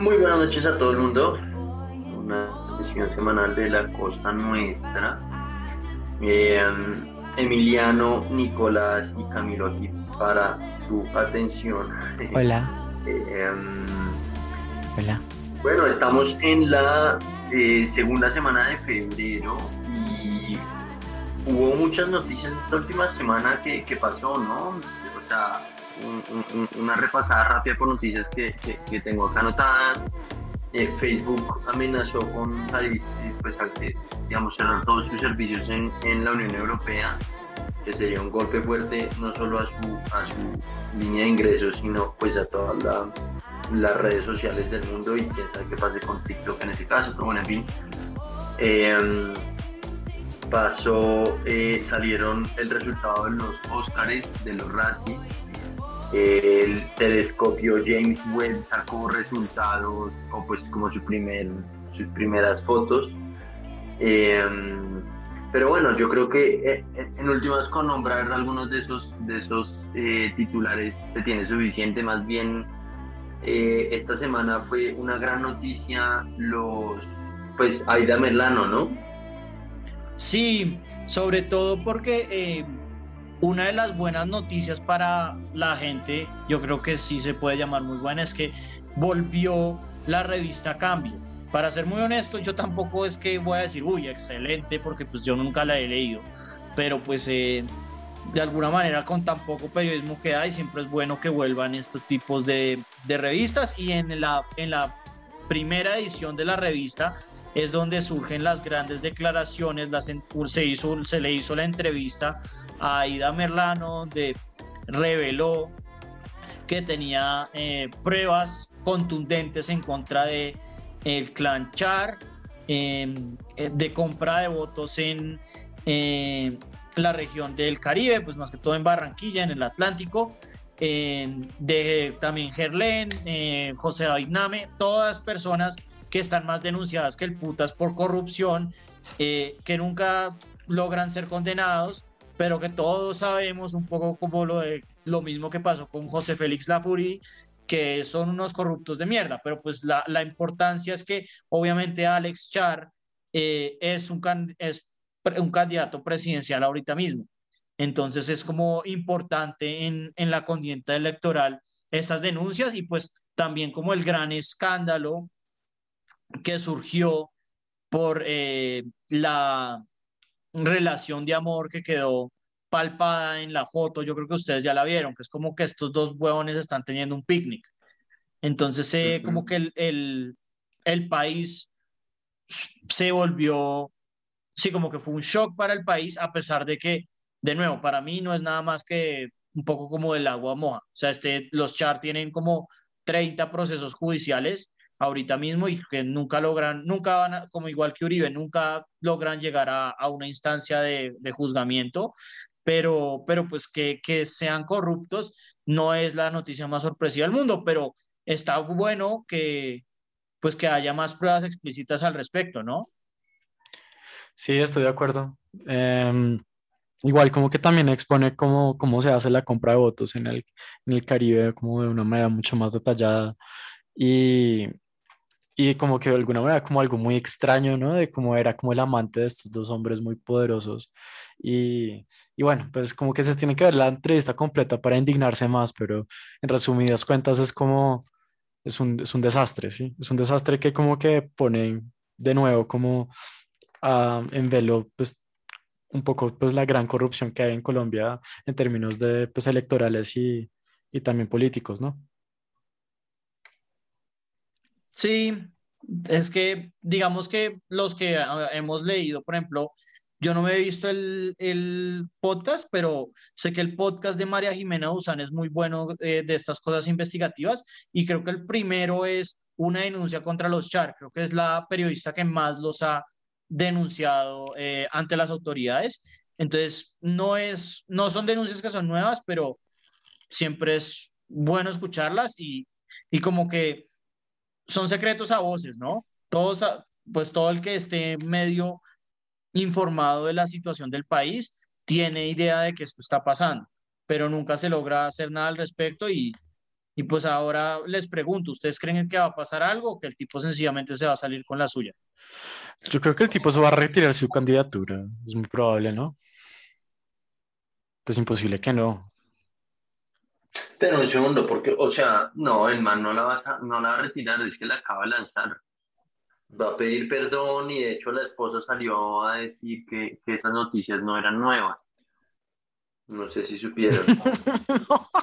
Muy buenas noches a todo el mundo. Una sesión semanal de la Costa Nuestra. Eh, Emiliano, Nicolás y Camilo aquí para su atención. Hola. Eh, Hola. Bueno, estamos en la eh, segunda semana de febrero y hubo muchas noticias esta última semana que, que pasó, ¿no? O sea, una repasada rápida por noticias que, tengo acá anotadas. Eh, Facebook amenazó con salir, pues, digamos, cerrar todos sus servicios en, en, la Unión Europea, que sería un golpe fuerte no solo a su, a su línea de ingresos, sino pues a todas las redes sociales del mundo y quién sabe qué pase con TikTok en ese caso, pero bueno, en fin. Eh, pasó, eh, salieron el resultado de los Oscars, de los Razzies, el telescopio James Webb sacó resultados o pues como su primer, sus primeras fotos. Em, pero bueno, yo creo que eh, en últimas con nombrar algunos de esos, de esos eh, titulares se tiene suficiente. Más bien, eh, esta semana fue una gran noticia los, pues Aida Merlano, ¿no? Sí, sobre todo porque una de las buenas noticias para la gente, yo creo que sí se puede llamar muy buena, es que volvió la revista Cambio. Para ser muy honesto, yo tampoco es que voy a decir, uy, excelente, porque pues yo nunca la he leído, pero pues eh, de alguna manera con tan poco periodismo que hay, siempre es bueno que vuelvan estos tipos de, revistas y en la, en la primera edición de la revista es donde surgen las grandes declaraciones, se le hizo la entrevista a Ida Merlano, donde reveló que tenía eh, pruebas contundentes en contra de el clan Char, em, eh, de compra de votos en eh, la región del Caribe, pues más que todo en Barranquilla, en el Atlántico, de también Gerlén, José David todas personas que están más denunciadas que el putas por corrupción, que nunca logran ser condenados pero que todos sabemos un poco como lo, de, lo mismo que pasó con José Félix Lafuri, que son unos corruptos de mierda, pero pues la, la importancia es que obviamente Alex Char eh, es, un, es un candidato presidencial ahorita mismo. Entonces es como importante en, en la contienda electoral estas denuncias y pues también como el gran escándalo que surgió por eh, la relación de amor que quedó palpada en la foto, yo creo que ustedes ya la vieron, que es como que estos dos huevones están teniendo un picnic. Entonces, eh, como que el, el, el, país se volvió, sí, como que fue un shock para el país, a pesar de que, de nuevo, para mí no es nada más que un poco como el agua moja. O sea, este, los char tienen como 30 procesos judiciales ahorita mismo y que nunca logran, nunca van, como igual que Uribe, nunca logran llegar a, a una instancia de, de, juzgamiento, pero, pero pues que, que sean corruptos no es la noticia más sorpresiva del mundo, pero está bueno que pues que haya más pruebas explícitas al respecto, ¿no? Sí, estoy de acuerdo. Eh, igual como que también expone cómo, cómo se hace la compra de votos en el, en el Caribe, como de una manera mucho más detallada. Y, y como que de alguna manera como algo muy extraño, ¿no? De cómo era como el amante de estos dos hombres muy poderosos. Y, y, bueno, pues como que se tiene que ver la entrevista completa para indignarse más, pero en resumidas cuentas es como, es un, es un desastre, ¿sí? Es un desastre que como que pone de nuevo como uh, en velo, pues un poco pues la gran corrupción que hay en Colombia en términos de pues electorales y, y también políticos, ¿no? Sí, es que digamos que los que ah, hemos leído, por ejemplo, yo no me he visto el, el podcast, pero sé que el podcast de María Jimena Usan es muy bueno eh, de estas cosas investigativas y creo que el primero es una denuncia contra los Char, creo que es la periodista que más los ha denunciado eh, ante las autoridades. Entonces, no, es, no son denuncias que son nuevas, pero siempre es bueno escucharlas y, y como que son secretos a voces, ¿no? Todos, pues todo el que esté medio informado de la situación del país tiene idea de que esto está pasando, pero nunca se logra hacer nada al respecto y, Y pues ahora les pregunto, ¿ustedes creen que va a pasar algo o que el tipo sencillamente se va a salir con la suya? Yo creo que el tipo se va a retirar su candidatura. Es muy probable, ¿no? Es imposible que no. Pero un segundo, porque, o sea, no, el man no la va a, no la va a retirar, es que la acaba de lanzar. Va a pedir perdón y de hecho la esposa salió a decir que, que esas noticias no eran nuevas. No sé si supieron.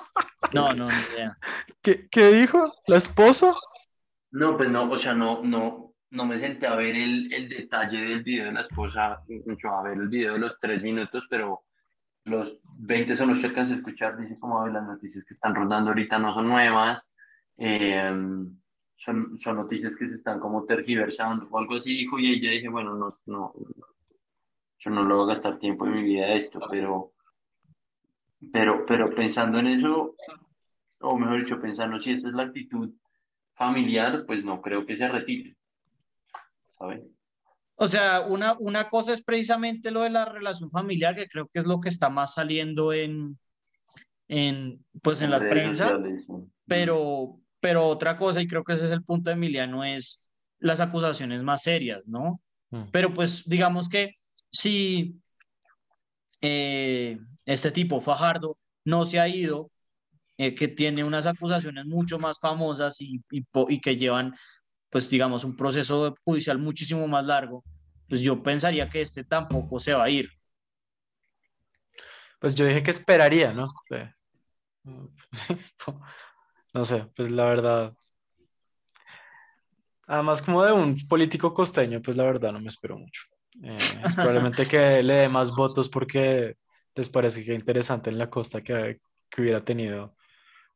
No, no, ni idea. ¿Qué, qué dijo? ¿La esposa? No, pues no, o sea, no, no, no me senté a ver el, el detalle del video de la esposa, mucho a ver el video de los tres minutos, pero los 20 son los que a escuchar, dice como a las noticias que están rodando ahorita no son nuevas, eh, son, son noticias que se están como tergiversando o algo así, dijo, y ella dije, bueno, no, no, yo no lo voy a gastar tiempo en mi vida esto, pero, pero, pero pensando en eso, o mejor dicho, pensando si esta es la actitud familiar, pues no creo que se retire. ¿Sabes? O sea, una, una cosa es precisamente lo de la relación familiar, que creo que es lo que está más saliendo en, en pues en la prensa, sí. pero, pero otra cosa, y creo que ese es el punto de Emiliano, es las acusaciones más serias, ¿no? Mm. Pero pues digamos que si eh, este tipo, Fajardo, no se ha ido, eh, que tiene unas acusaciones mucho más famosas y, y, y que llevan, pues digamos, un proceso judicial muchísimo más largo, pues yo pensaría que este tampoco se va a ir. Pues yo dije que esperaría, ¿no? Eh, No sé, pues la verdad. Además, como de un político costeño, pues la verdad no me espero mucho. Eh, probablemente que le dé más votos porque les parece que interesante en la costa que, que hubiera tenido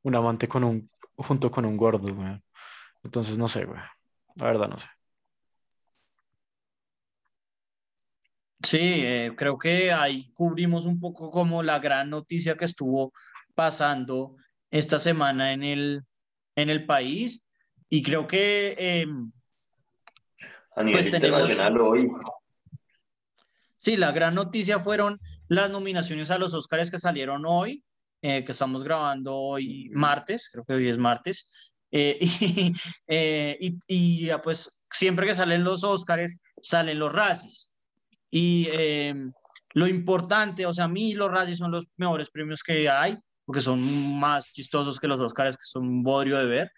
un amante con un, junto con un gordo, güey. Entonces, no sé, güey. La verdad, no sé. Sí, eh, creo que ahí cubrimos un poco como la gran noticia que estuvo pasando esta semana en el, en el país y creo que eh, A nivel Pues tenemos- internacional hoy, sí, la gran noticia fueron las nominaciones a los Óscares que salieron hoy, eh, que estamos grabando hoy martes, creo que hoy es martes, eh, y, eh, y, y, ah, pues siempre que salen los Óscares salen los Razzies. Y eh, lo importante, o sea, a mí los Razzies son los mejores premios que hay, porque son más chistosos que los Óscares, que son un bodrio de ver.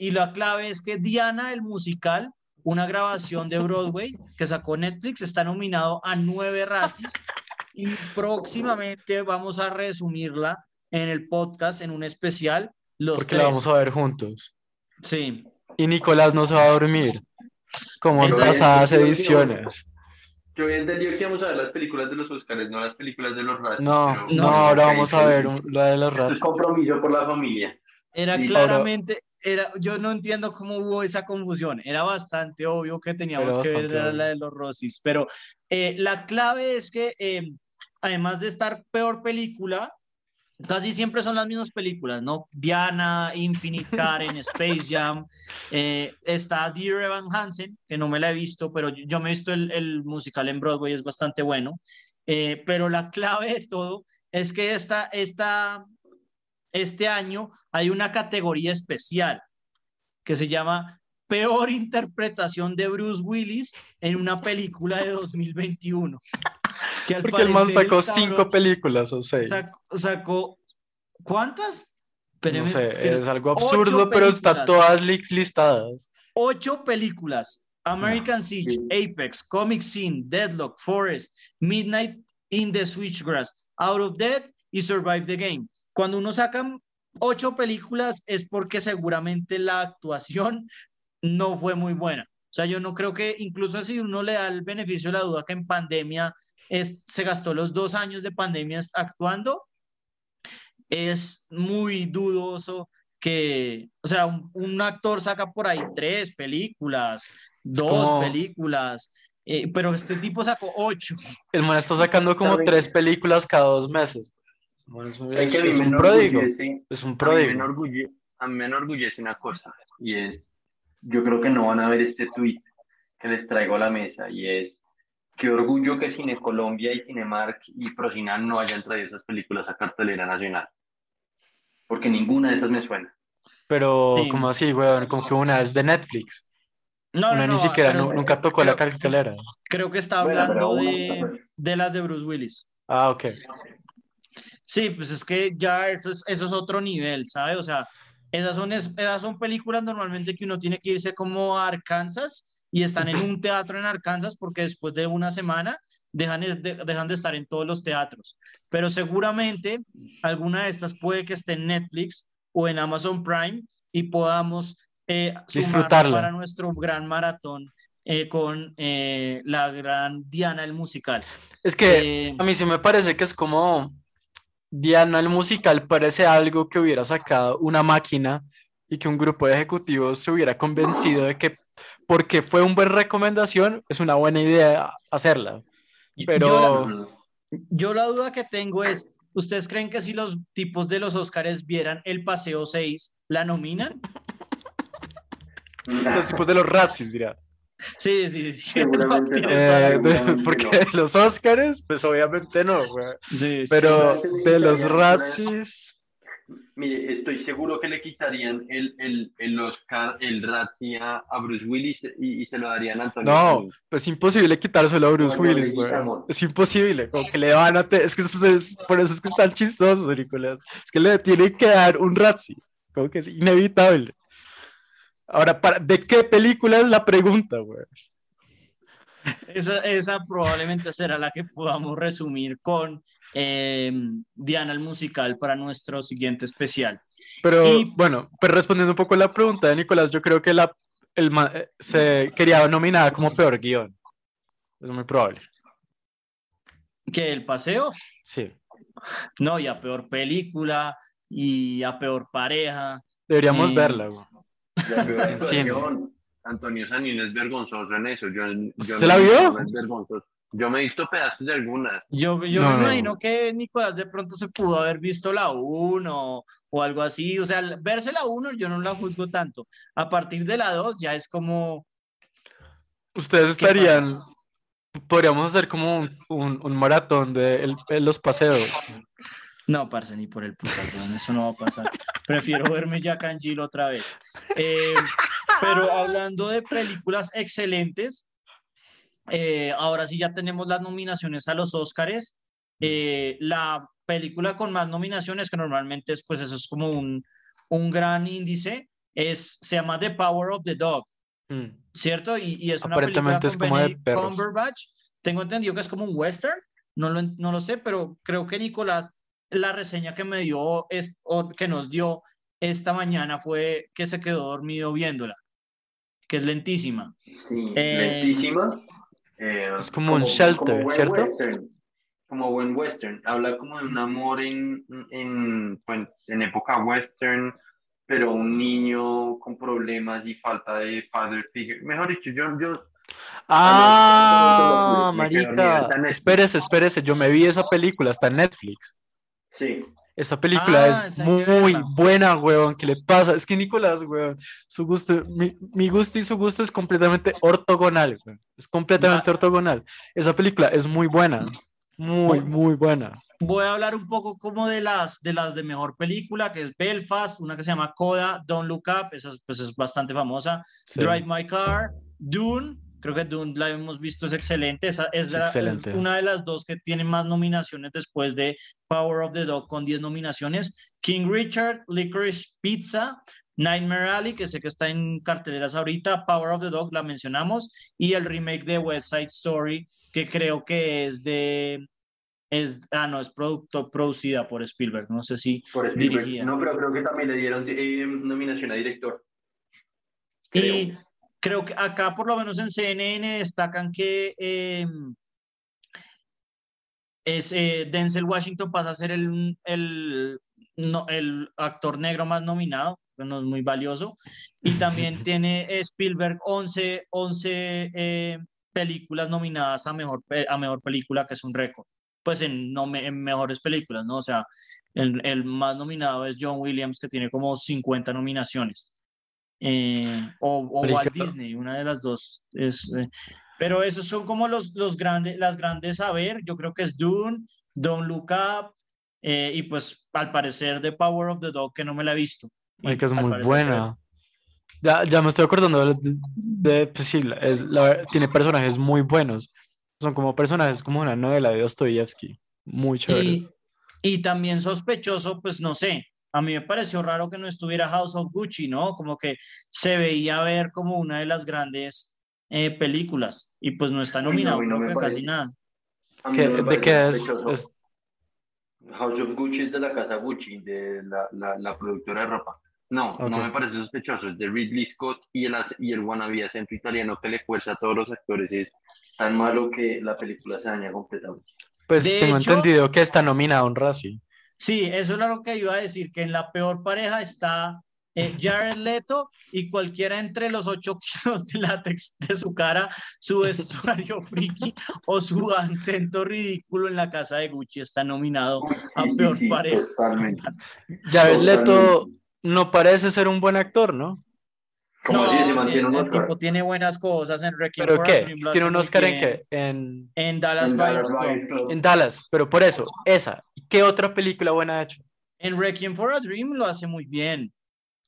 Y la clave es que Diana, el musical, una grabación de Broadway que sacó Netflix, está nominado a nueve Razzies y próximamente vamos a resumirla en el podcast, en un especial. Los Porque la tres. vamos a ver juntos. Sí, Y Nicolás no se va a dormir, como en pasadas ediciones. yo había entendido que íbamos a ver las películas de los Oscars, no las películas de los Razzies. No, pero- no, No, ahora vamos a ver un- la de los es Razzies. compromiso por la familia. Era Sí. claramente, era, yo no entiendo cómo hubo esa confusión. Era bastante obvio que teníamos que ver la, la de los Rossis, pero eh, la clave es que eh, además de estar peor película, casi siempre son las mismas películas, ¿no? Diana, Infinite Karen, Space Jam, eh, está Dear Evan Hansen, que no me la he visto, pero yo, me he visto el, el musical en Broadway, es bastante bueno. Eh, pero la clave de todo es que esta, esta, este año hay una categoría especial que se llama Peor interpretación de Bruce Willis en una película de 2021. Que al Porque el man sacó cinco cabrón películas o seis. sacó, sacó- ¿cuántas? No Espéreme, sé, es algo absurdo, pero están todas lis- listadas. Ocho películas. American Siege, sí. Apex, Comic Scene, Deadlock, Forest, Midnight in the Switchgrass, Out of Dead y Survive the Game. Cuando uno saca ocho películas es porque seguramente la actuación no fue muy buena. O sea, yo no creo que incluso si uno le da el beneficio de la duda que en pandemia es, se gastó los dos años de pandemia actuando, es muy dudoso que, o sea, un, un actor saca por ahí tres películas, dos películas, eh, pero este tipo sacó ocho. El man está sacando como ¿Saben tres películas cada dos meses. Bueno, es, un- ¿Saben es- que es me un pródigo. Es un A mí me pródigo. a mí me enorgullece una cosa, y es, yo creo que no van a ver este tweet que les traigo a la mesa, y es, qué orgullo que Cine Colombia y Cinemark y Procina no hayan traído esas películas a cartelera nacional, porque ninguna de esas me suena. Pero, Sí. como así, weón? Como que una es de Netflix. No, Una no, ni no, siquiera, es- nunca tocó la creo- cartelera. Creo que está Bueno, hablando uno de, bueno. de las de Bruce Willis. Ah, ok. Sí, pues es que ya eso es, eso es otro nivel, ¿sabes? O sea, esas son, es- esas son películas normalmente que uno tiene que irse como a Arkansas y están en un teatro en Arkansas porque después de una semana dejan de, de- dejan de estar en todos los teatros. Pero seguramente alguna de estas puede que esté en Netflix o en Amazon Prime y podamos eh, sumarnos Disfrutarla. para nuestro gran maratón eh, con eh, la gran Diana el musical. Es que Eh, a mí sí me parece que es como Diana el musical parece algo que hubiera sacado una máquina y que un grupo de ejecutivos se hubiera convencido de que porque fue una buena recomendación es una buena idea hacerla. yo- Pero yo la- Yo la duda que tengo es, ¿ustedes creen que si los tipos de los Óscares vieran el Paseo 6, la nominan? los tipos de los Razzies, diría. Sí, sí, sí. Seguramente no. Eh, de- porque no. los Óscares, pues obviamente no, güey. sí. Pero Sí, de los. Razzies, Mire, estoy seguro que le quitarían el, el, el Oscar, el Razzie a, Bruce Willis y, y se lo darían a Antonio. no, pues es imposible quitárselo a Bruce Willis, güey. Es imposible, como que le van a... te- Es que eso es, por eso es que es tan chistoso, Nicolás. Es que le tiene que dar un Razzie, como que es inevitable. Ahora, ¿para, ¿de qué película es la pregunta, güey? Esa, esa probablemente será la que podamos resumir con eh, Diana el musical para nuestro siguiente especial. Pero Y- bueno, pues respondiendo un poco a la pregunta de Nicolás, yo creo que la, el, ma- eh, se quería nominada como peor guion. Es muy probable. ¿Que el paseo? Sí. No, y a peor película y a peor pareja. Deberíamos Eh, verla, güey. En cine. Antonio Sanín es vergonzoso en eso. Yo, yo ¿Se la me- vio? es vergonzoso. Yo me he visto pedazos de algunas. Yo, yo No, me no. imagino que Nicolás de pronto se pudo haber visto la 1 o algo así. O sea, al verse la 1 yo no la juzgo tanto. A partir de la 2 ya es como, Ustedes ¿Qué estarían, podríamos hacer como un, un- un maratón de el- los paseos. no, parce, ni por el puta, eso no va a pasar. Prefiero verme ya Jill otra vez. Eh, pero hablando de películas excelentes, eh, ahora sí ya tenemos las nominaciones a los Óscares. Eh, la película con más nominaciones, que normalmente es, pues eso es como un, un gran índice, es, se llama The Power of the Dog, Mm. ¿cierto? Y, y es una Aparentemente película es con como de perros. Cumberbatch. Tengo entendido que es como un western, no lo, no lo sé, pero creo que Nicolás, la reseña que me dio, es, o que nos dio esta mañana fue que se quedó dormido viéndola, que es lentísima. Sí, Eh, lentísima. Eh, Es como un shelter, buen ¿cierto? western, como buen western. Habla como de un amor en, en, pues, en época western, pero un niño con problemas y falta de father figure. Mejor dicho, yo, yo Ah, marica. Espérese, espérese. Yo me vi esa película, está en Netflix. sí. Esa película Ah, es muy buena, weón. ¿Qué le pasa? Es que Nicolás, weón, su gusto, mi, mi gusto y su gusto es completamente ortogonal, weón. Es completamente ortogonal. Esa película es muy buena. Muy, muy buena. Voy a hablar un poco como de las de las de mejor película, que es Belfast, una que se llama Coda, Don't Look Up, esa es- pues es bastante famosa. Sí. Drive My Car, Dune, creo que Dune la hemos visto, es excelente. Esa es, Es la- es excelente. una de las dos que tiene más nominaciones después de Power of the Dog con 10 nominaciones. King Richard, Licorice Pizza, Nightmare Alley, que sé que está en carteleras ahorita, Power of the Dog, la mencionamos, y el remake de West Side Story, que creo que es de... Es, ah, no, es producto, producida por Spielberg, no sé si Por Spielberg. dirigida. No, pero creo que también le dieron eh, nominación a director. Creo. Y creo que acá, por lo menos en CNN, destacan que eh, es, eh, Denzel Washington pasa a ser el, el, no, el actor negro más nominado, que no es muy valioso. Y también tiene eh, Spielberg 11, 11 eh, películas nominadas a mejor, a mejor película, que es un récord. Pues en, no, en mejores películas, ¿no? O sea, el, el más nominado es John Williams, que tiene como 50 nominaciones. Eh, o, o Walt. Disney, una de las dos. Es, eh, pero esos son como los, los grandes, las grandes a ver. Yo creo que es Dune, Don't Look Up, eh, y pues al parecer The Power of the Dog, que no me la he visto. Ay, que es muy parecer buena. Ya, ya me estoy acordando de, de- pues sí, es, la- tiene personajes muy buenos. Son como personajes como una novela de Dostoyevsky. Muy chévere. Y, y también sospechoso, pues no sé, a mí me pareció raro que no estuviera House of Gucci, ¿no? Como que se veía ver como una de las grandes eh, películas y pues no está no, nominado mí no creo que parece. casi nada. A mí ¿Qué- no me ¿De parece qué es? es- House of Gucci es de la casa Gucci, de la, la, la productora de ropa. No, Ok. no me parece sospechoso, es de Ridley Scott y el, y el wannabe acento italiano que le fuerza a todos los actores es tan malo que la película se daña completamente. Pues De tengo hecho- entendido que está nominado a un Razzie. Sí, eso es lo que iba a decir, que en la peor pareja está eh, Jared Leto y cualquiera entre los ocho kilos de látex de su cara, su vestuario friki o su acento ridículo en la casa de Gucci está nominado a peor sí, pareja. Totalmente. Jared Leto no parece ser un buen actor, ¿no? Como No, mantiene un el Oscar. tipo tiene buenas cosas en Requiem ¿Pero qué? ¿Tiene un Oscar en qué? En, En Dallas En Dallas Club. Buyers Club. en Dallas, pero por eso, esa. ¿Y qué otra película buena ha hecho? En Requiem for a Dream lo hace muy bien.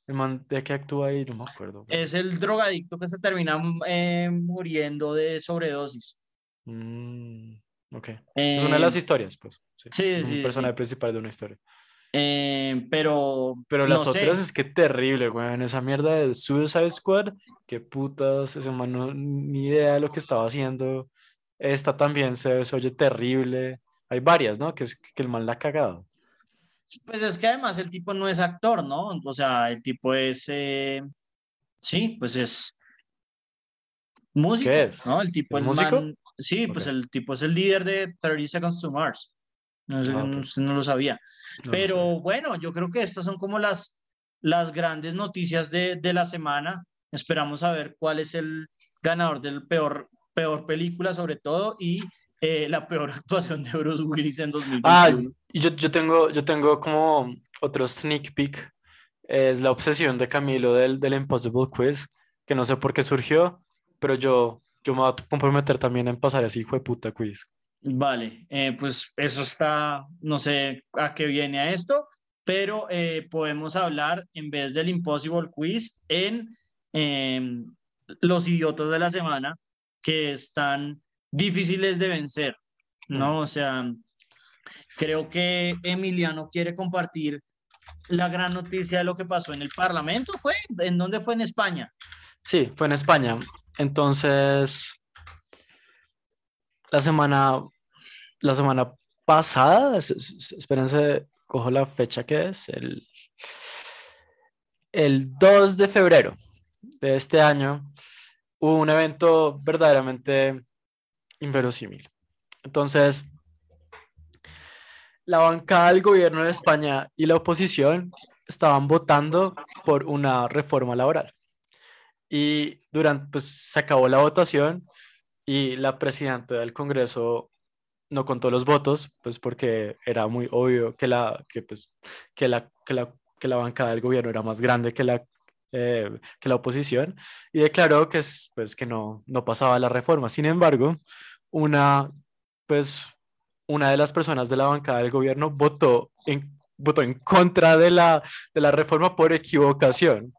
El man de qué actúa ahí, no me acuerdo. Es el drogadicto que se termina eh, muriendo de sobredosis. Mm, ok. Es una de las Eh, historias, pues. Sí, sí, es sí, un personaje sí. principal de una historia. eh, pero Pero no las sé. otras es que terrible, weón. Esa mierda de Suicide Squad, qué putas, ese man no- ni idea de lo que estaba haciendo. Esta también se, se oye terrible. Hay varias, ¿no? Que, es, que el man la ha cagado. Pues es que además el tipo no es actor, ¿no? O sea, el tipo es, eh, sí, pues es músico, ¿Qué es? ¿no? El tipo ¿Es es, músico? man- sí, pues Ok. el tipo es el líder de 30 Seconds to Mars. No sé, Ah, ok. no- usted no lo sabía. No, Pero sabía. bueno, yo creo que estas son como las, las grandes noticias de, de la semana. Esperamos a ver cuál es el ganador del peor, peor película, sobre todo, y eh, la peor actuación de Bruce Willis en 2021. Ah, yo, yo tengo, yo tengo como otro sneak peek. Es la obsesión de Camilo del, del Impossible Quiz, que no sé por qué surgió, pero yo, yo me voy a comprometer también en pasar ese hijo de puta quiz. Vale, eh, pues eso está, no sé a qué viene a esto, pero eh, podemos hablar en vez del Impossible Quiz en em, los idiotas de la semana que están difíciles de vencer, ¿no? O sea, creo que Emiliano quiere compartir la gran noticia de lo que pasó en el Parlamento, ¿fue? ¿En dónde fue en España? Sí, fue en España. Entonces, la semana, la semana pasada, es- es- espérense, cojo la fecha que es, el, el 2 de febrero de este año, hubo un evento verdaderamente inverosímil. Entonces, la bancada del gobierno de España y la oposición estaban votando por una reforma laboral. Y durante, pues se acabó la votación y la presidenta del Congreso no contó los votos, pues porque era muy obvio que la, que, pues, que la, que la, que la bancada del gobierno era más grande que la, eh, que la oposición y declaró que, es, pues, que no, no pasaba la reforma. Sin embargo, una, pues, una de las personas de la bancada del gobierno votó en, votó en contra de la, de la reforma por equivocación.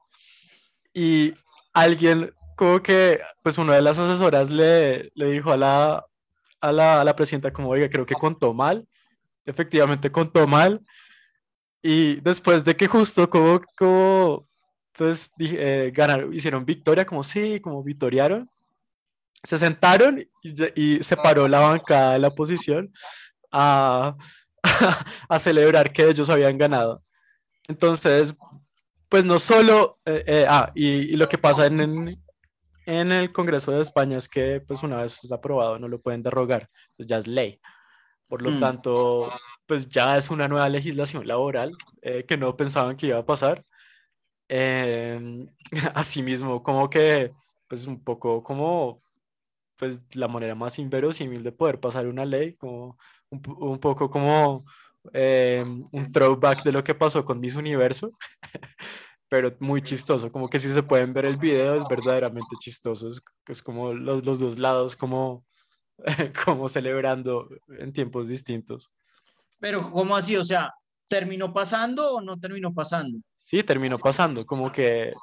Y alguien, como que, pues una de las asesoras le, le dijo a la, a la, a la presidenta como, oiga, creo que contó mal. Efectivamente contó mal. Y después de que justo como, como pues dije, eh, ganaron, hicieron victoria, como sí, como victoriaron, se sentaron y, y se paró la bancada de la oposición a, a celebrar que ellos habían ganado. Entonces, pues no solo, eh, eh, ah, y, y, lo que pasa en, en, en, el Congreso de España es que pues una vez es aprobado no lo pueden derrogar, entonces ya es ley. Por lo mm. tanto, pues ya es una nueva legislación laboral eh, que no pensaban que iba a pasar. Eh, asimismo, como que, pues un poco como, pues la manera más inverosímil de poder pasar una ley, como un, poco como eh, un throwback de lo que pasó con Miss Universo, pero muy chistoso, como que si se pueden ver el video es verdaderamente chistoso, es, es como los, los, dos lados como, como celebrando en tiempos distintos. Pero ¿cómo así? O sea, ¿terminó pasando o no terminó pasando? Sí, terminó pasando, como que,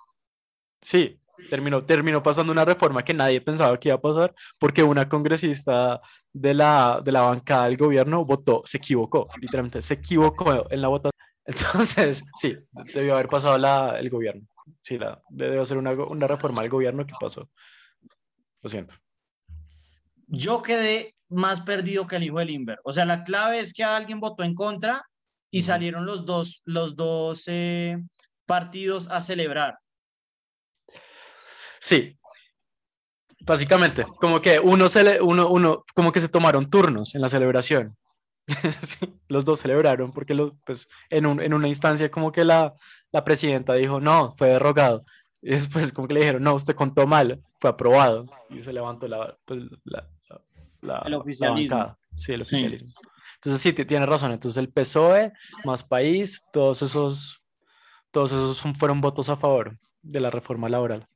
sí, terminó, terminó pasando una reforma que nadie pensaba que iba a pasar, porque una congresista de la, de la bancada del gobierno votó, se equivocó, literalmente, se equivocó en la votación. Entonces, sí, debió haber pasado la, el gobierno. Sí, la, debió ser una, una reforma del gobierno que pasó. Lo siento. Yo quedé más perdido que el hijo del Inver. O sea, la clave es que alguien votó en contra y salieron los dos, los dos eh, partidos a celebrar. Sí, básicamente, como que uno, se uno, uno, como que se tomaron turnos en la celebración. los dos celebraron porque lo, pues, en, un, en, una instancia como que la, la presidenta dijo, no, fue derrogado. Y después como que le dijeron, no, usted contó mal, fue aprobado. Y se levantó la, pues, la, la, el oficialismo. sí, el oficialismo. Entonces sí, tiene razón. Entonces el PSOE más país, todos esos, todos esos fueron votos a favor de la reforma laboral.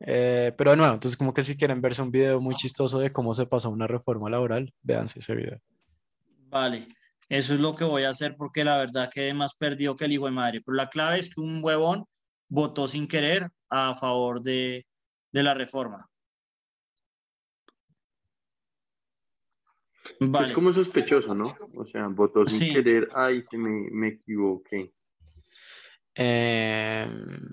Eh, pero de nuevo, entonces como que si quieren verse un video muy chistoso de cómo se pasó una reforma laboral, véanse ese video. Vale, eso es lo que voy a hacer porque la verdad quedé más perdido que el hijo de madre. Pero la clave es que un huevón votó sin querer a favor de, de la reforma. Vale. Es como sospechoso, ¿no? O sea, votó sin querer, ay, se me, me equivoqué. Eh,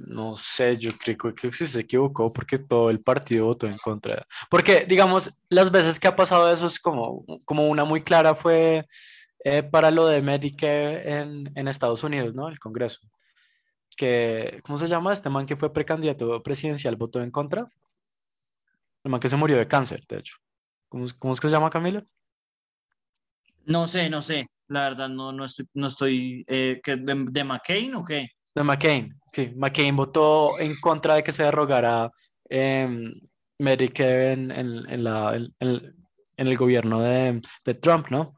no sé, yo creo que sí se equivocó porque todo el partido votó en contra. Porque, digamos, las veces que ha pasado eso es como, como una muy clara fue eh, para lo de Medicare en, en, Estados Unidos, ¿no? El Congreso. Que, ¿Cómo se llama? Este man que fue precandidato presidencial votó en contra. El man que se murió de cáncer, de hecho. ¿Cómo, cómo es que se llama, Camilo? No sé, no sé. La verdad, no, no estoy, no estoy eh, de, de McCain o qué? De McCain, sí. McCain votó en contra de que se derogara eh, Medicare en, en, en, la, en, el gobierno de, de, Trump, ¿no?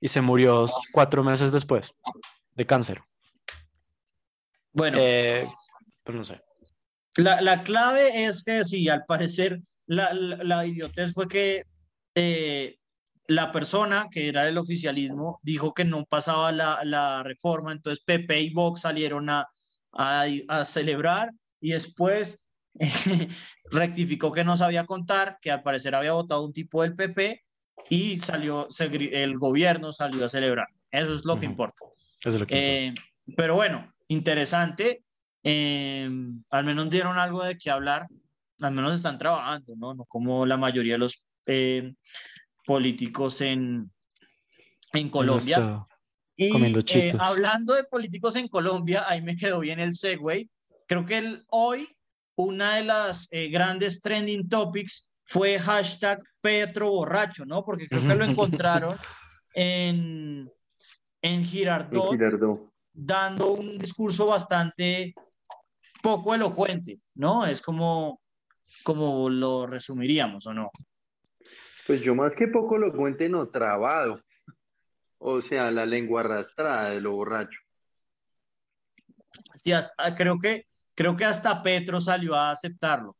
Y se murió cuatro meses después de cáncer. Bueno, eh, pero no sé. La, la, clave es que sí, al parecer la, la, la idiotez fue que eh, la persona que era del oficialismo dijo que no pasaba la, la reforma, entonces Pepe y Vox salieron a, a, celebrar y después rectificó que no sabía contar, que al parecer había votado un tipo del PP y salió, el gobierno salió a celebrar. Eso es lo que importa. Eso es lo que eh, pero bueno, interesante. Eh, al menos dieron algo de qué hablar. Al menos están trabajando, ¿no? No como la mayoría de los eh, políticos en, en Colombia. Y eh, hablando de políticos en Colombia, ahí me quedó bien el segue. Creo que el, hoy una de las eh, grandes trending topics fue hashtag Petro Borracho, ¿no? Porque creo que lo encontraron en, en Girardot, dando un discurso bastante poco elocuente, ¿no? Es como, como lo resumiríamos, ¿o no? Pues yo más que poco lo cuente no trabado. O sea, la lengua arrastrada de lo borracho. Sí, ah, creo que, creo que hasta Petro salió a aceptarlo.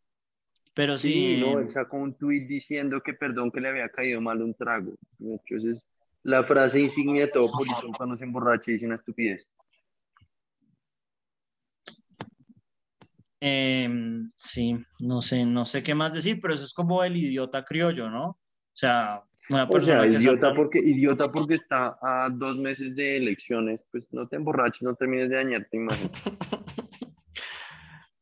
Pero sí. sí no, él sacó un tuit diciendo que perdón que le había caído mal un trago. Entonces, la frase insignia de todo político cuando se emborracha y dice una estupidez. Em, sí, no sé, no sé qué más decir, pero eso es como el idiota criollo, ¿no? O sea, una persona que idiota porque idiota porque está a dos meses de elecciones, pues no te emborraches, no termines de dañarte imagen.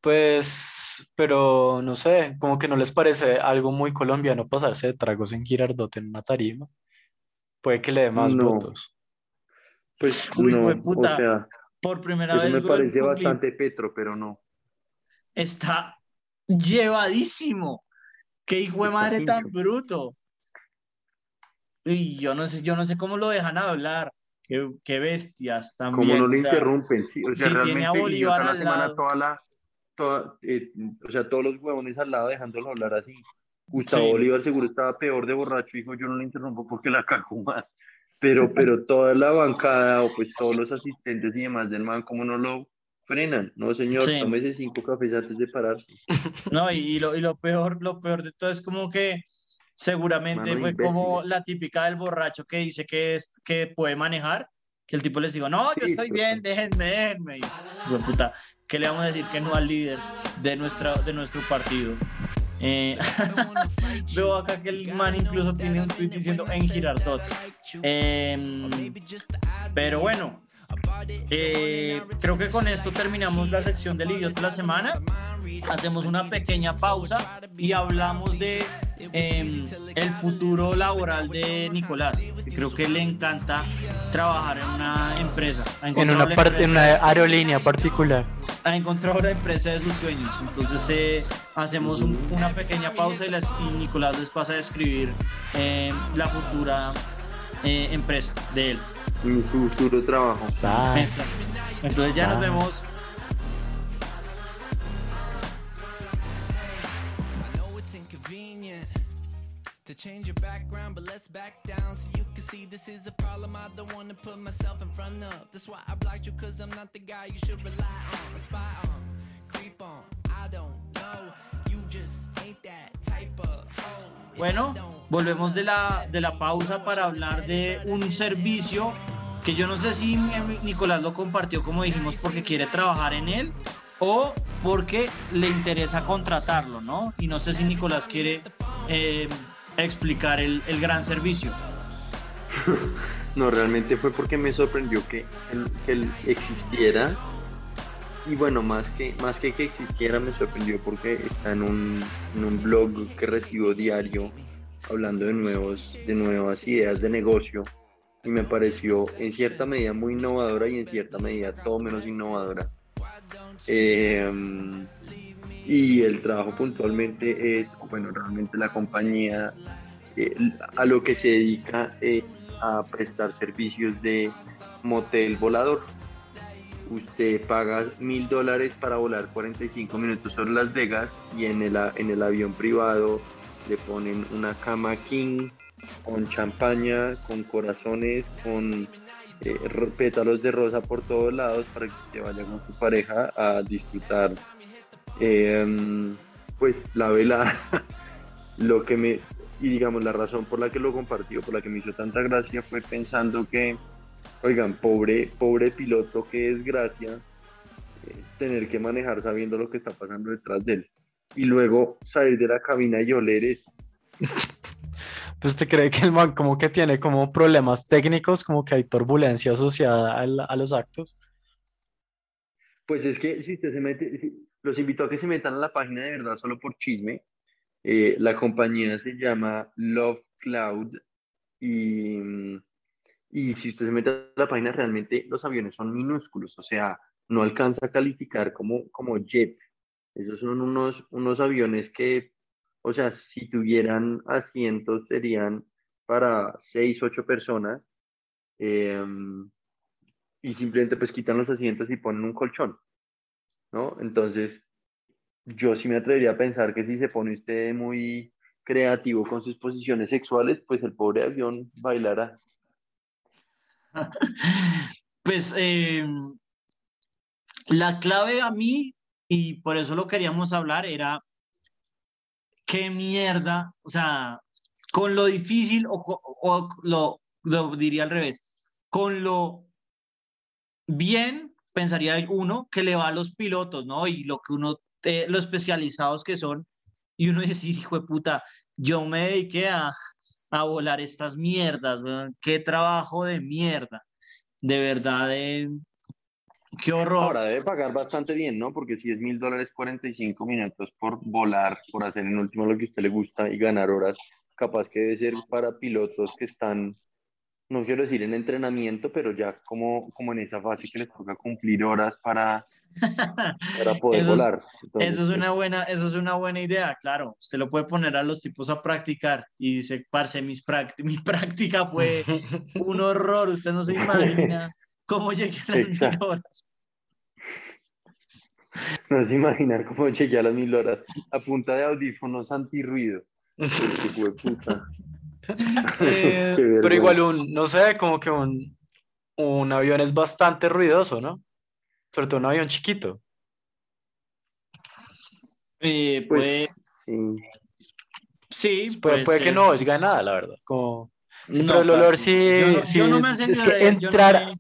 Pues, pero no sé, como que no les parece algo muy colombiano pasarse de tragos en Girardot en una tarima. Puede que le dé más votos. Pues no, puta, o sea, por primera vez. Me parece bastante Petro, pero no. Está llevadísimo. Qué hijo de madre tan bruto. Y yo no sé, yo no sé cómo lo dejan hablar. Qué, qué bestias también. Como no le interrumpen, sí. O sea, tiene a Bolívar al lado. Toda la, toda, eh, o sea, todos los huevones al lado dejándolo hablar así. Gustavo Bolívar seguro estaba peor de borracho, dijo yo no le interrumpo porque la cago más. Pero, pero toda la bancada o pues todos los asistentes y demás del man, como no lo frenan? No, señor, sí. tómese cinco cafés antes de pararse. No, y, lo, y lo peor, lo peor de todo es como que seguramente fue como la típica del borracho que dice que, es, que puede manejar que el tipo les dijo, no, yo estoy bien, déjenme, déjenme. Y, puta, ¿qué le vamos a decir que no al líder de, nuestra, de nuestro partido? Eh, veo acá que el man incluso tiene un tweet diciendo en Girardot. Em, pero bueno, eh, creo que con esto terminamos la sección del idiota de la semana. Hacemos una pequeña pausa y hablamos de em, el futuro laboral de Nicolás. Creo que le encanta trabajar en una empresa. En una, parte, en una aerolínea particular. Ha encontrado la empresa de sus sueños. Entonces eh, hacemos una pequeña pausa y, y, Nicolás les pasa a describir em, la futura eh, empresa de él mi futuro trabajo. Entonces ya nos vemos. to change your background, but let's back down so you can see this is a problem I don't want to put myself in front of. That's why I blocked you, cause I'm not the guy you should rely on, spy on, creep on. I don't know, you just ain't that type of Bueno, volvemos de la, de la pausa para hablar de un servicio que yo no sé si Nicolás lo compartió como dijimos porque quiere trabajar en él o porque le interesa contratarlo, ¿no? Y no sé si Nicolás quiere eh, explicar el, gran servicio. no, realmente fue porque me sorprendió que él, existiera y bueno, más que, más que que existiera me sorprendió porque está en un, en un blog que recibo diario hablando de, nuevos, de nuevas ideas de negocio y me pareció en cierta medida muy innovadora y en cierta medida todo menos innovadora. Em, y el trabajo puntualmente es, bueno, realmente la compañía eh, a lo que se dedica es a prestar servicios de motel volador. Usted paga mil dólares para volar 45 minutos sobre Las Vegas y en el, en el avión privado le ponen una cama king con champaña, con corazones, con eh, pétalos de rosa por todos lados para que se vaya con su pareja a disfrutar. Em, pues la vela lo que me y digamos la razón por la que lo compartió por la que me hizo tanta gracia fue pensando que oigan pobre pobre piloto qué desgracia eh, tener que manejar sabiendo lo que está pasando detrás de él. Y luego salir de la cabina y oler eso pues ¿usted cree que el man como que tiene como problemas técnicos, como que hay turbulencia asociada a, los actos? Pues es que si usted se mete, los invito a que se metan a la página de verdad solo por chisme. Eh, la compañía se llama Love Cloud y, y si usted se mete a la página realmente los aviones son minúsculos, o sea, no alcanza a calificar como, como jet. Esos son unos, unos aviones que o sea, si tuvieran asientos serían para seis, ocho personas em, y simplemente pues quitan los asientos y ponen un colchón, ¿no? Entonces, yo sí me atrevería a pensar que si se pone usted muy creativo con sus posiciones sexuales, pues el pobre avión bailará. Pues em, la clave a mí, y por eso lo queríamos hablar, era qué mierda, o sea, con lo difícil o, lo, lo, diría al revés, con lo bien pensaría uno que le va a los pilotos, ¿no? Y lo que uno, eh, lo especializados que son, y uno decir, hijo de puta, yo me dediqué a, a volar estas mierdas, qué trabajo de mierda, de verdad, de, Qué horror. Ahora debe pagar bastante bien, ¿no? Porque si es mil dólares 45 minutos por volar, por hacer en último lo que a usted le gusta y ganar horas, capaz que debe ser para pilotos que están, no quiero decir en entrenamiento, pero ya como, como en esa fase que les toca cumplir horas para, para poder volar. eso, es una buena, eso es una buena idea, claro. Usted lo puede poner a los tipos a practicar y dice, parce, mis mi práctica fue un horror, usted no se imagina. Cómo llegué a las mil horas. No se imaginar cómo llegué a las mil horas a punta de audífonos antirruido. Eh, pero igual un, no sé, como que un, un avión es bastante ruidoso, ¿no? Sobre todo un avión chiquito. Eh, pues, sí, puede, puede que no oiga nada, la verdad. Como, pero el olor sí, sí es que entrar,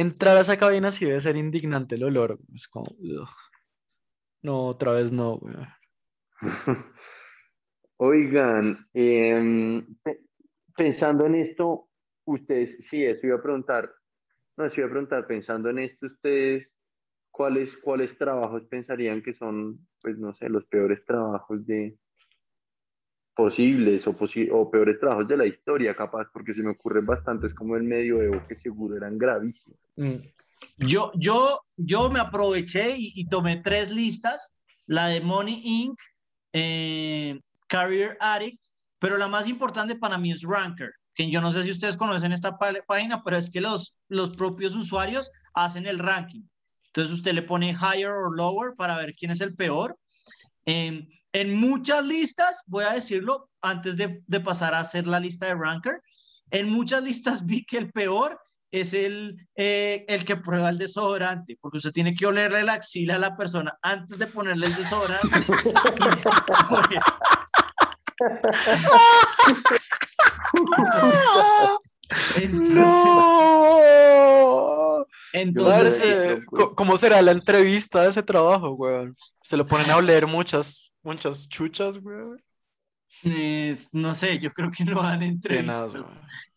entrar a esa cabina sí debe ser indignante el olor. Es como, no, otra vez no. Oigan, em, pe- pensando en esto, ustedes, sí, eso iba a preguntar, no, eso iba a preguntar, pensando en esto, ustedes, ¿cuáles, cuáles trabajos pensarían que son, pues no sé, los peores trabajos de posibles o, posi- o peores trabajos de la historia, capaz, porque se me ocurren bastantes como el medioevo que seguro eran gravísimos. Mm, Yo, yo, yo me aproveché y, y tomé tres listas, la de Money Inc., eh, Career Addict, pero la más importante para mí es Ranker, que yo no sé si ustedes conocen esta página, pero es que los, los propios usuarios hacen el ranking. Entonces usted le pone higher or lower para ver quién es el peor. Eh, en muchas listas, voy a decirlo antes de, de pasar a hacer la lista de Ranker, en muchas listas vi que el peor es el, eh, el que prueba el desodorante, porque usted tiene que olerle la axila a la persona antes de ponerle el desodorante. Entonces, ¡No! Entonces, ¿Cómo será la entrevista de ese trabajo, weón? Se lo ponen a oler muchas, muchas chuchas, weón. eh, no sé, yo creo que no dan entrevistas.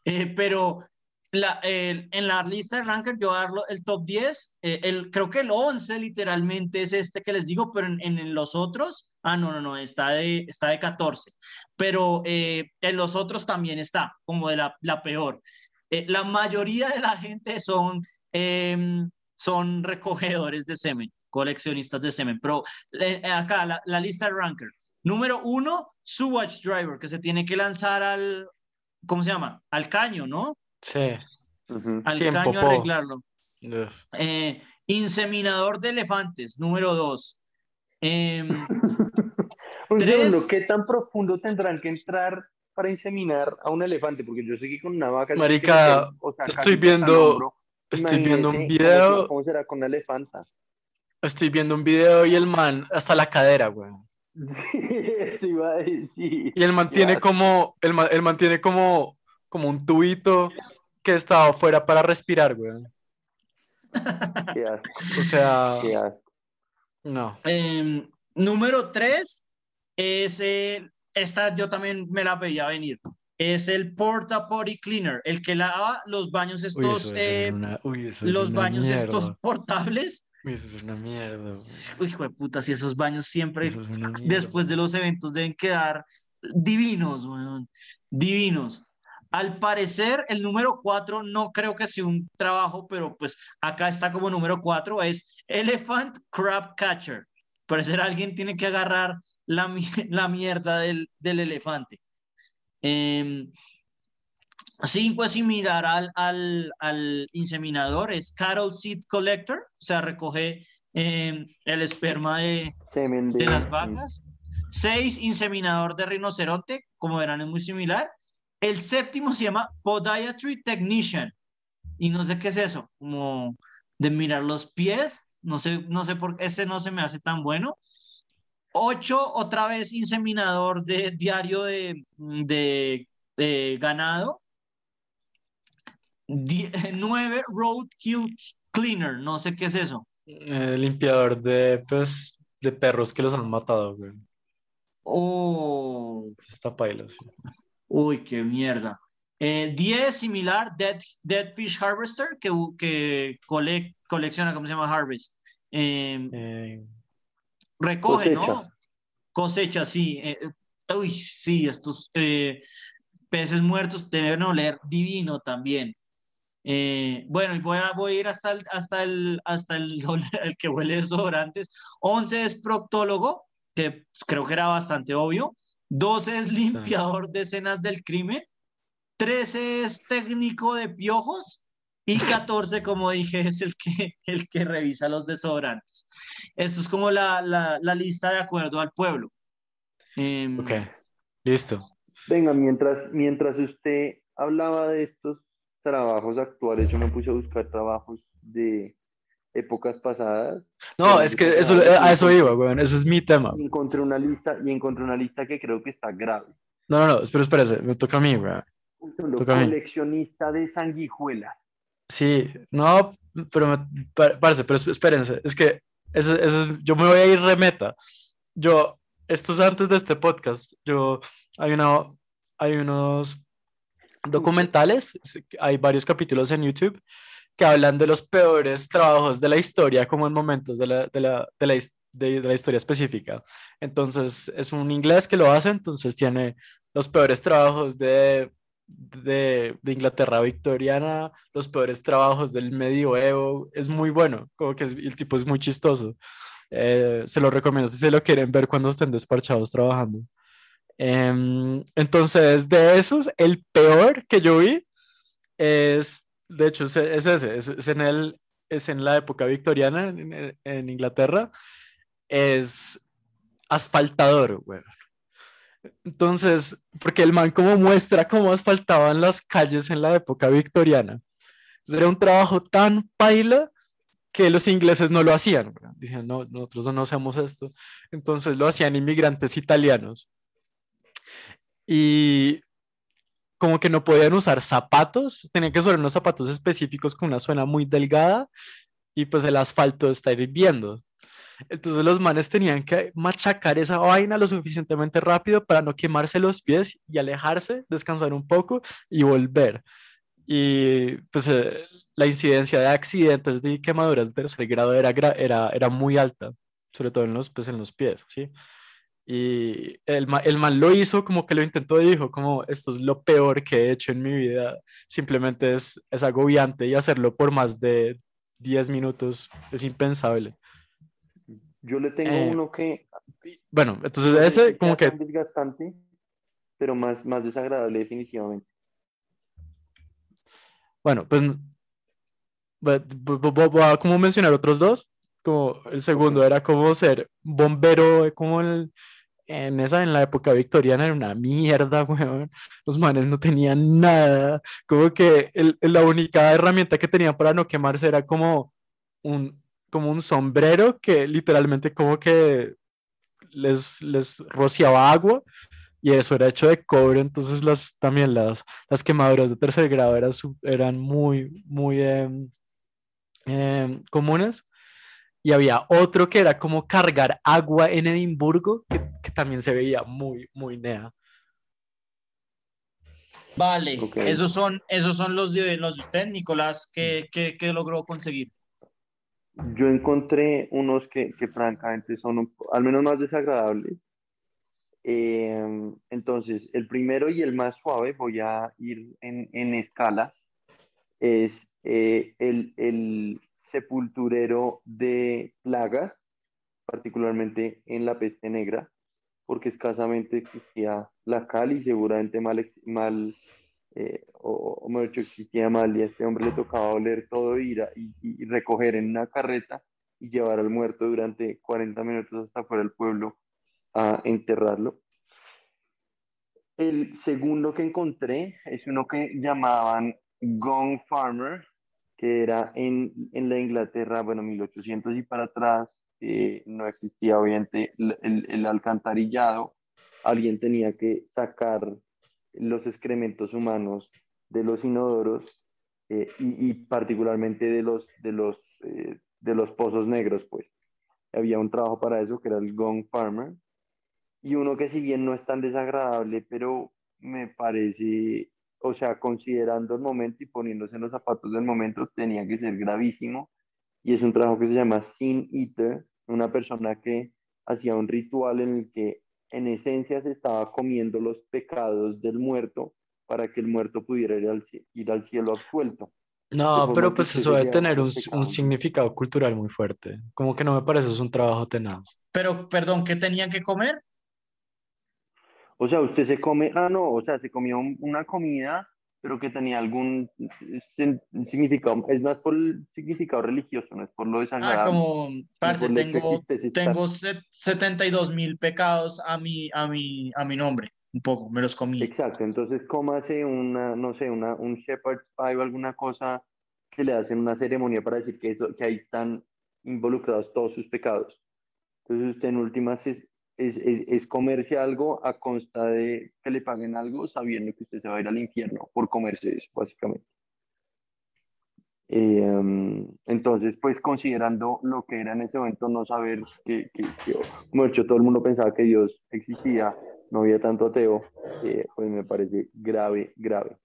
Eh, pero la, el- en la lista de Ranker, yo darlo el top 10, eh, el, creo que el 11 literalmente es este que les digo, pero en, en los otros, ah, no, no, no, está de, está de 14, pero eh, en los otros también está, como de la, la peor. Eh, la mayoría de la gente son, em, son recogedores de semen, coleccionistas de semen, pero eh, acá la, la lista de Ranker. Número uno, Sewage Driver, que se tiene que lanzar al, ¿cómo se llama? Al caño, ¿no? Sí. Al Sí, caño popó. arreglarlo. Eh, inseminador de elefantes, número dos. Em, Un Tres. segundo, ¿qué tan profundo tendrán que entrar para inseminar a un elefante? Porque yo sé que con una vaca... Marica, o sea, estoy viendo- Estoy viendo un video, ¿Cómo, será con una elefanta? estoy viendo un video y el man hasta la cadera, weón. Eso iba a decir. Y el man tiene como, el man, el man tiene como, como un tubito que está afuera para respirar, weón. Qué asco, O sea, qué asco. no. em, número tres es el, esta yo también me la veía venir. Es el Porta Potty Cleaner, el que lava los baños estos, eh, una- uy, eso es los baños estos portables. Uy, eso es una mierda. Uy, hijo de puta, si esos baños siempre es después de los eventos deben quedar divinos, weón, divinos. Al parecer, el número cuatro no creo que sea un trabajo, pero pues acá está como número cuatro, es Elephant Crab Catcher. Parecer alguien tiene que agarrar la, la mierda del, del elefante. Em, cinco es similar al, al, al inseminador, es Cattle Seed Collector, o sea, recoge em, el esperma de, de las vacas. Seis, inseminador de rinoceronte, como verán es muy similar. El séptimo se llama Podiatry Technician. Y no sé qué es eso, como de mirar los pies. No sé, no sé por qué ese no se me hace tan bueno. Ocho, otra vez inseminador de diario de, de, de ganado. Die- nueve, Roadkill Cleaner. No sé qué es eso. Eh, limpiador de, pues, de perros que los han matado, weón. Oh, Está paila, sí. Uy, qué mierda. Eh, 10 similar, Dead, Dead Fish Harvester, que, que cole- colecciona, ¿cómo se llama? Harvest. Eh, Recoge, ¿no? Cosecha. Sí. Eh, uy, sí, estos eh, peces muertos deben oler divino también. Eh, bueno, y voy a, voy a ir hasta el, hasta el, hasta el, el que huele desodorantes. 11 es proctólogo, que creo que era bastante obvio. 12 es limpiador de escenas del crimen. 13 es técnico de piojos. Y 14, como dije, es el que, el que revisa los desodorantes. Esto es como la, la, la lista de acuerdo al pueblo. Em, ok, listo. Venga, mientras, mientras usted hablaba de estos trabajos actuales, yo me puse a buscar trabajos de épocas pasadas. No, es que eso, a eso iba, weón. Ese es mi tema. Y encontré una lista, y encontré una lista que creo que está grave. No, no, no, espera, espérese, me toca a mí, weón. Coleccionista de sanguijuelas. Sí, no, pero parece, pero espérense, es que ese, yo me voy a ir remeta. Yo, esto es antes de este podcast, yo, hay, una, hay unos documentales, hay varios capítulos en YouTube que hablan de los peores trabajos de la historia, como en momentos de la, de la, de la, de, la historia específica. Entonces, es un inglés que lo hace, entonces tiene los peores trabajos de, de, Inglaterra victoriana, los peores trabajos del medioevo. Es muy bueno, como que el tipo es muy chistoso. Eh, se lo recomiendo si se lo quieren ver cuando estén despachados trabajando. Em, entonces, de esos, el peor que yo vi es, de hecho, es, ese, es, en el, es en la época victoriana en, en Inglaterra, es asfaltador, güey. Entonces, porque el man como muestra cómo asfaltaban las calles en la época victoriana. Entonces, era un trabajo tan paila que los ingleses no lo hacían. Dicen, no, nosotros no hacemos esto. Entonces lo hacían inmigrantes italianos y como que no podían usar zapatos, tenían que usar unos zapatos específicos con una suela muy delgada y pues el asfalto está hirviendo. Entonces los manes tenían que machacar esa vaina lo suficientemente rápido para no quemarse los pies y alejarse, descansar un poco y volver. Y pues eh, la incidencia de accidentes de quemaduras de tercer grado era, era, era muy alta, sobre todo en los, pues, en los pies, ¿sí? Y el, el man lo hizo como que lo intentó y dijo como esto es lo peor que he hecho en mi vida, simplemente es, es agobiante y hacerlo por más de 10 minutos es impensable. Yo le tengo eh, uno que... Bueno, entonces ese como que... Desgastante, pero más, más desagradable definitivamente. Bueno, pues voy a como mencionar otros dos. Como el segundo era como ser bombero, como el, en esa, en la época victoriana era una mierda, weón. Los manes no tenían nada. Como que el, la única herramienta que tenían para no quemarse era como un, como un sombrero que literalmente como que les, les rociaba agua y eso era hecho de cobre, entonces las, también las, las quemaduras de tercer grado eran, eran muy, muy em, em, comunes y había otro que era como cargar agua en Edimburgo, que, que también se veía muy, muy nea. Vale, esos, son, esos son los de, los de usted, Nicolás, ¿qué, qué, qué logró conseguir? Yo encontré unos que, francamente son al menos más desagradables. Eh, entonces, el primero y el más suave, voy a ir en, en escala, es eh, el, sepulturero de plagas, particularmente en la peste negra, porque escasamente existía la cal y seguramente mal eh, o, o mejor existía mal y a este hombre le tocaba oler todo ir y, recoger en una carreta y llevar al muerto durante 40 minutos hasta fuera del pueblo a enterrarlo. El segundo que encontré es uno que llamaban Gong Farmer, que era en, en la Inglaterra, bueno, 1800 y para atrás, eh, no existía obviamente el, el, alcantarillado, alguien tenía que sacar los excrementos humanos de los inodoros eh, y, particularmente de los, de, los, eh, de los pozos negros, pues. Había un trabajo para eso que era el Gong Farmer y uno que si bien no es tan desagradable, pero me parece o sea, considerando el momento y poniéndose en los zapatos del momento, tenía que ser gravísimo. Y es un trabajo que se llama Sin Eater, una persona que hacía un ritual en el que en esencia se estaba comiendo los pecados del muerto para que el muerto pudiera ir al, ir al cielo absuelto. No, pero pues eso debe tener un, un, significado cultural muy fuerte. Como que no me parece es un trabajo tenaz. Pero, perdón, ¿qué tenían que comer? O sea, usted se come, ah, no, o sea, se comió una comida, pero que tenía algún significado, es más por el significado religioso, no es por lo desagradable. Ah, como, parce, tengo, tengo 72 mil pecados a mi, a, mi, a mi nombre, un poco, me los comí. Exacto, entonces cómase una, no sé, una, un shepherd's pie o alguna cosa que le hacen una ceremonia para decir que, eso, que ahí están involucrados todos sus pecados. Entonces usted en últimas es, es, es, comerse algo a consta de que le paguen algo sabiendo que usted se va a ir al infierno por comerse eso, básicamente. Eh, entonces, pues considerando lo que era en ese momento, no saber que, que, que como todo el mundo pensaba que Dios existía, no había tanto ateo, eh, pues me parece grave, grave.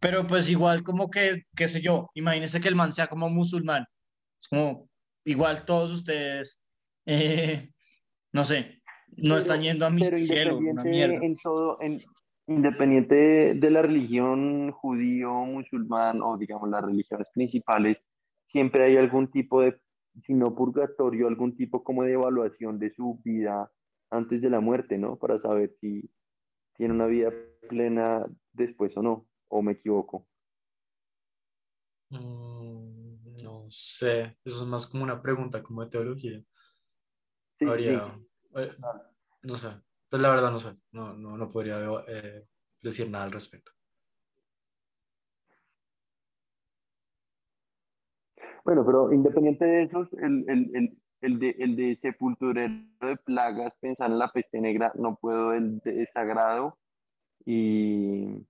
Pero pues igual como que, qué sé yo, imagínese que el man sea como musulmán, es como igual todos ustedes, eh, no sé, no están yendo a mi cielo, una mierda. En todo, en, independiente de, la religión judío, musulmán o digamos las religiones principales, siempre hay algún tipo de, si no purgatorio, algún tipo como de evaluación de su vida antes de la muerte, ¿no? Para saber si tiene una vida plena después o no, o me equivoco. Mm, no sé, eso es más como una pregunta como de teología. Sí, Habría, eh, no sé, pues la verdad no sé, no, no, no podría eh, decir nada al respecto. Bueno, pero independiente de eso, el, el, el, el de, el de sepulturero de plagas, pensar en la peste negra, no puedo el desagrado y,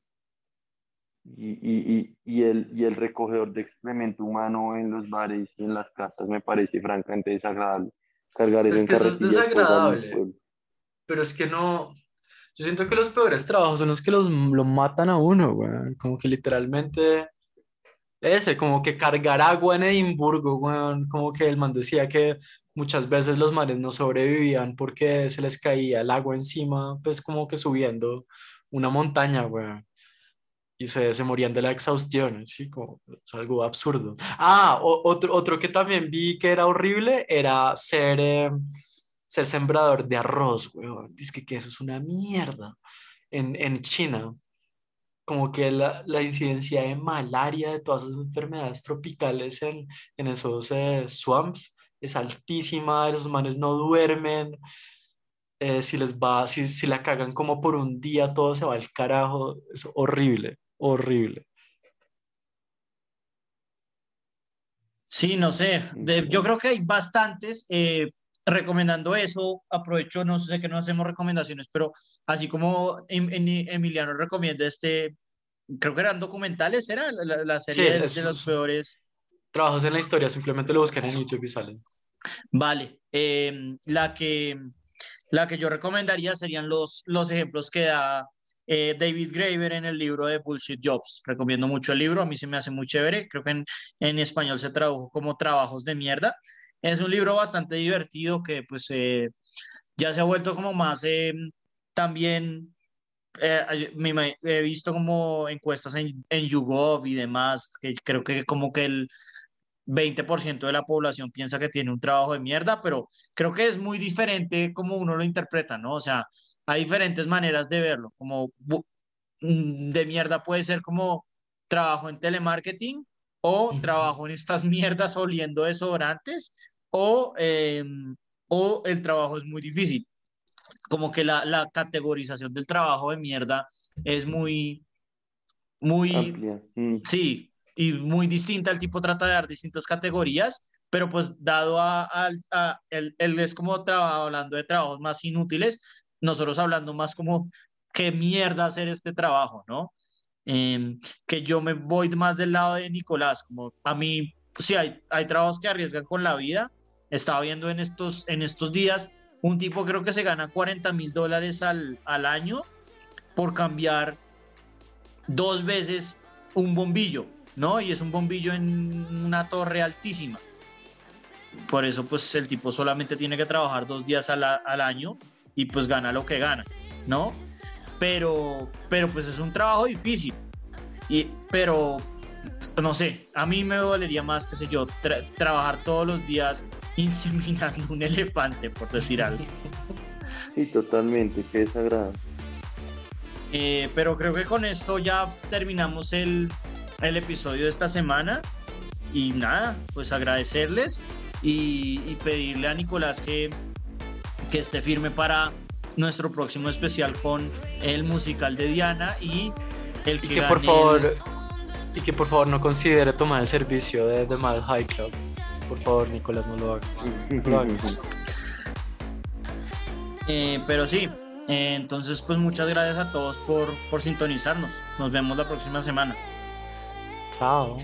y, y, y, el, y el recogedor de excremento humano en los bares y en las casas me parece francamente desagradable. Cargar Es en que eso es pues, desagradable. pueblo. Pero es que no, yo siento que los peores trabajos son los que los, lo matan a uno, weón. Como que literalmente, ese, como que cargar agua en Edimburgo, weón. Como que el man decía que muchas veces los mares no sobrevivían porque se les caía el agua encima, pues como que subiendo una montaña, weón. Y se, se morían de la exhaustión, sí, como es algo absurdo. Ah, o- otro, otro que también vi que era horrible era ser... eh, ser sembrador de arroz, weón. Dice que, que eso es una mierda. En, en China, como que la, la incidencia de malaria, de todas esas enfermedades tropicales en, en esos eh, swamps es altísima, los manes no duermen, eh, si les va, si, si la cagan como por un día, todo se va al carajo, es horrible, horrible. Sí, no sé, de- yo creo que hay bastantes. eh, recomendando eso, aprovecho, no sé que no hacemos recomendaciones, pero así como Em- Em- Emiliano recomienda este, creo que eran documentales, era la, la- la Sí, serie de, es- de los peores. Trabajos en la historia, simplemente lo buscan en YouTube y salen. Vale, eh, la que, la que yo recomendaría serían los, los ejemplos que da eh, David Graeber en el libro de Bullshit Jobs. Recomiendo mucho el libro, a mí se me hace muy chévere. Creo que en, en español se tradujo como Trabajos de Mierda. Es un libro bastante divertido que pues eh, ya se ha vuelto como más eh, también, eh, he visto como encuestas en, en YouGov y demás, que creo que como que el 20% de la población piensa que tiene un trabajo de mierda, pero creo que es muy diferente como uno lo interpreta, ¿no? O sea, hay diferentes maneras de verlo, como mm, de mierda puede ser como trabajo en telemarketing o trabajo en estas mierdas oliendo desodorantes o, eh, o el trabajo es muy difícil. Como que la, la categorización del trabajo de mierda es muy, muy Amplia. Mm. Sí, y muy distinta, el tipo trata de dar distintas categorías, pero pues dado a, al- a- él, él es como traba- hablando de trabajos más inútiles, nosotros hablando más como qué mierda hacer este trabajo, ¿no? Em, que yo me voy más del lado de Nicolás, como a mí, sí, hay, hay trabajos que arriesgan con la vida, estaba viendo en estos, en estos días, un tipo creo que se gana 40 mil dólares al, al año por cambiar dos veces un bombillo, ¿no? Y es un bombillo en una torre altísima. Por eso, pues el tipo solamente tiene que trabajar dos días al, al año y pues gana lo que gana, ¿no? Pero, pero pues es un trabajo difícil. Y, pero, no sé, a mí me dolería más, qué sé yo, tra- trabajar todos los días inseminando un elefante, por decir algo. Sí, totalmente, qué desagradable. Eh, pero creo que con esto ya terminamos el, el episodio de esta semana. Y nada, pues agradecerles y, y pedirle a Nicolás que, que esté firme para nuestro próximo especial con el musical de Diana y el Y que, que por favor, y que por favor no considere tomar el servicio de The Mad High Club. Por favor, Nicolás, no lo haga. No lo hagas. Eh, pero sí, eh, entonces pues muchas gracias a todos por, por sintonizarnos. Nos vemos la próxima semana. Chao.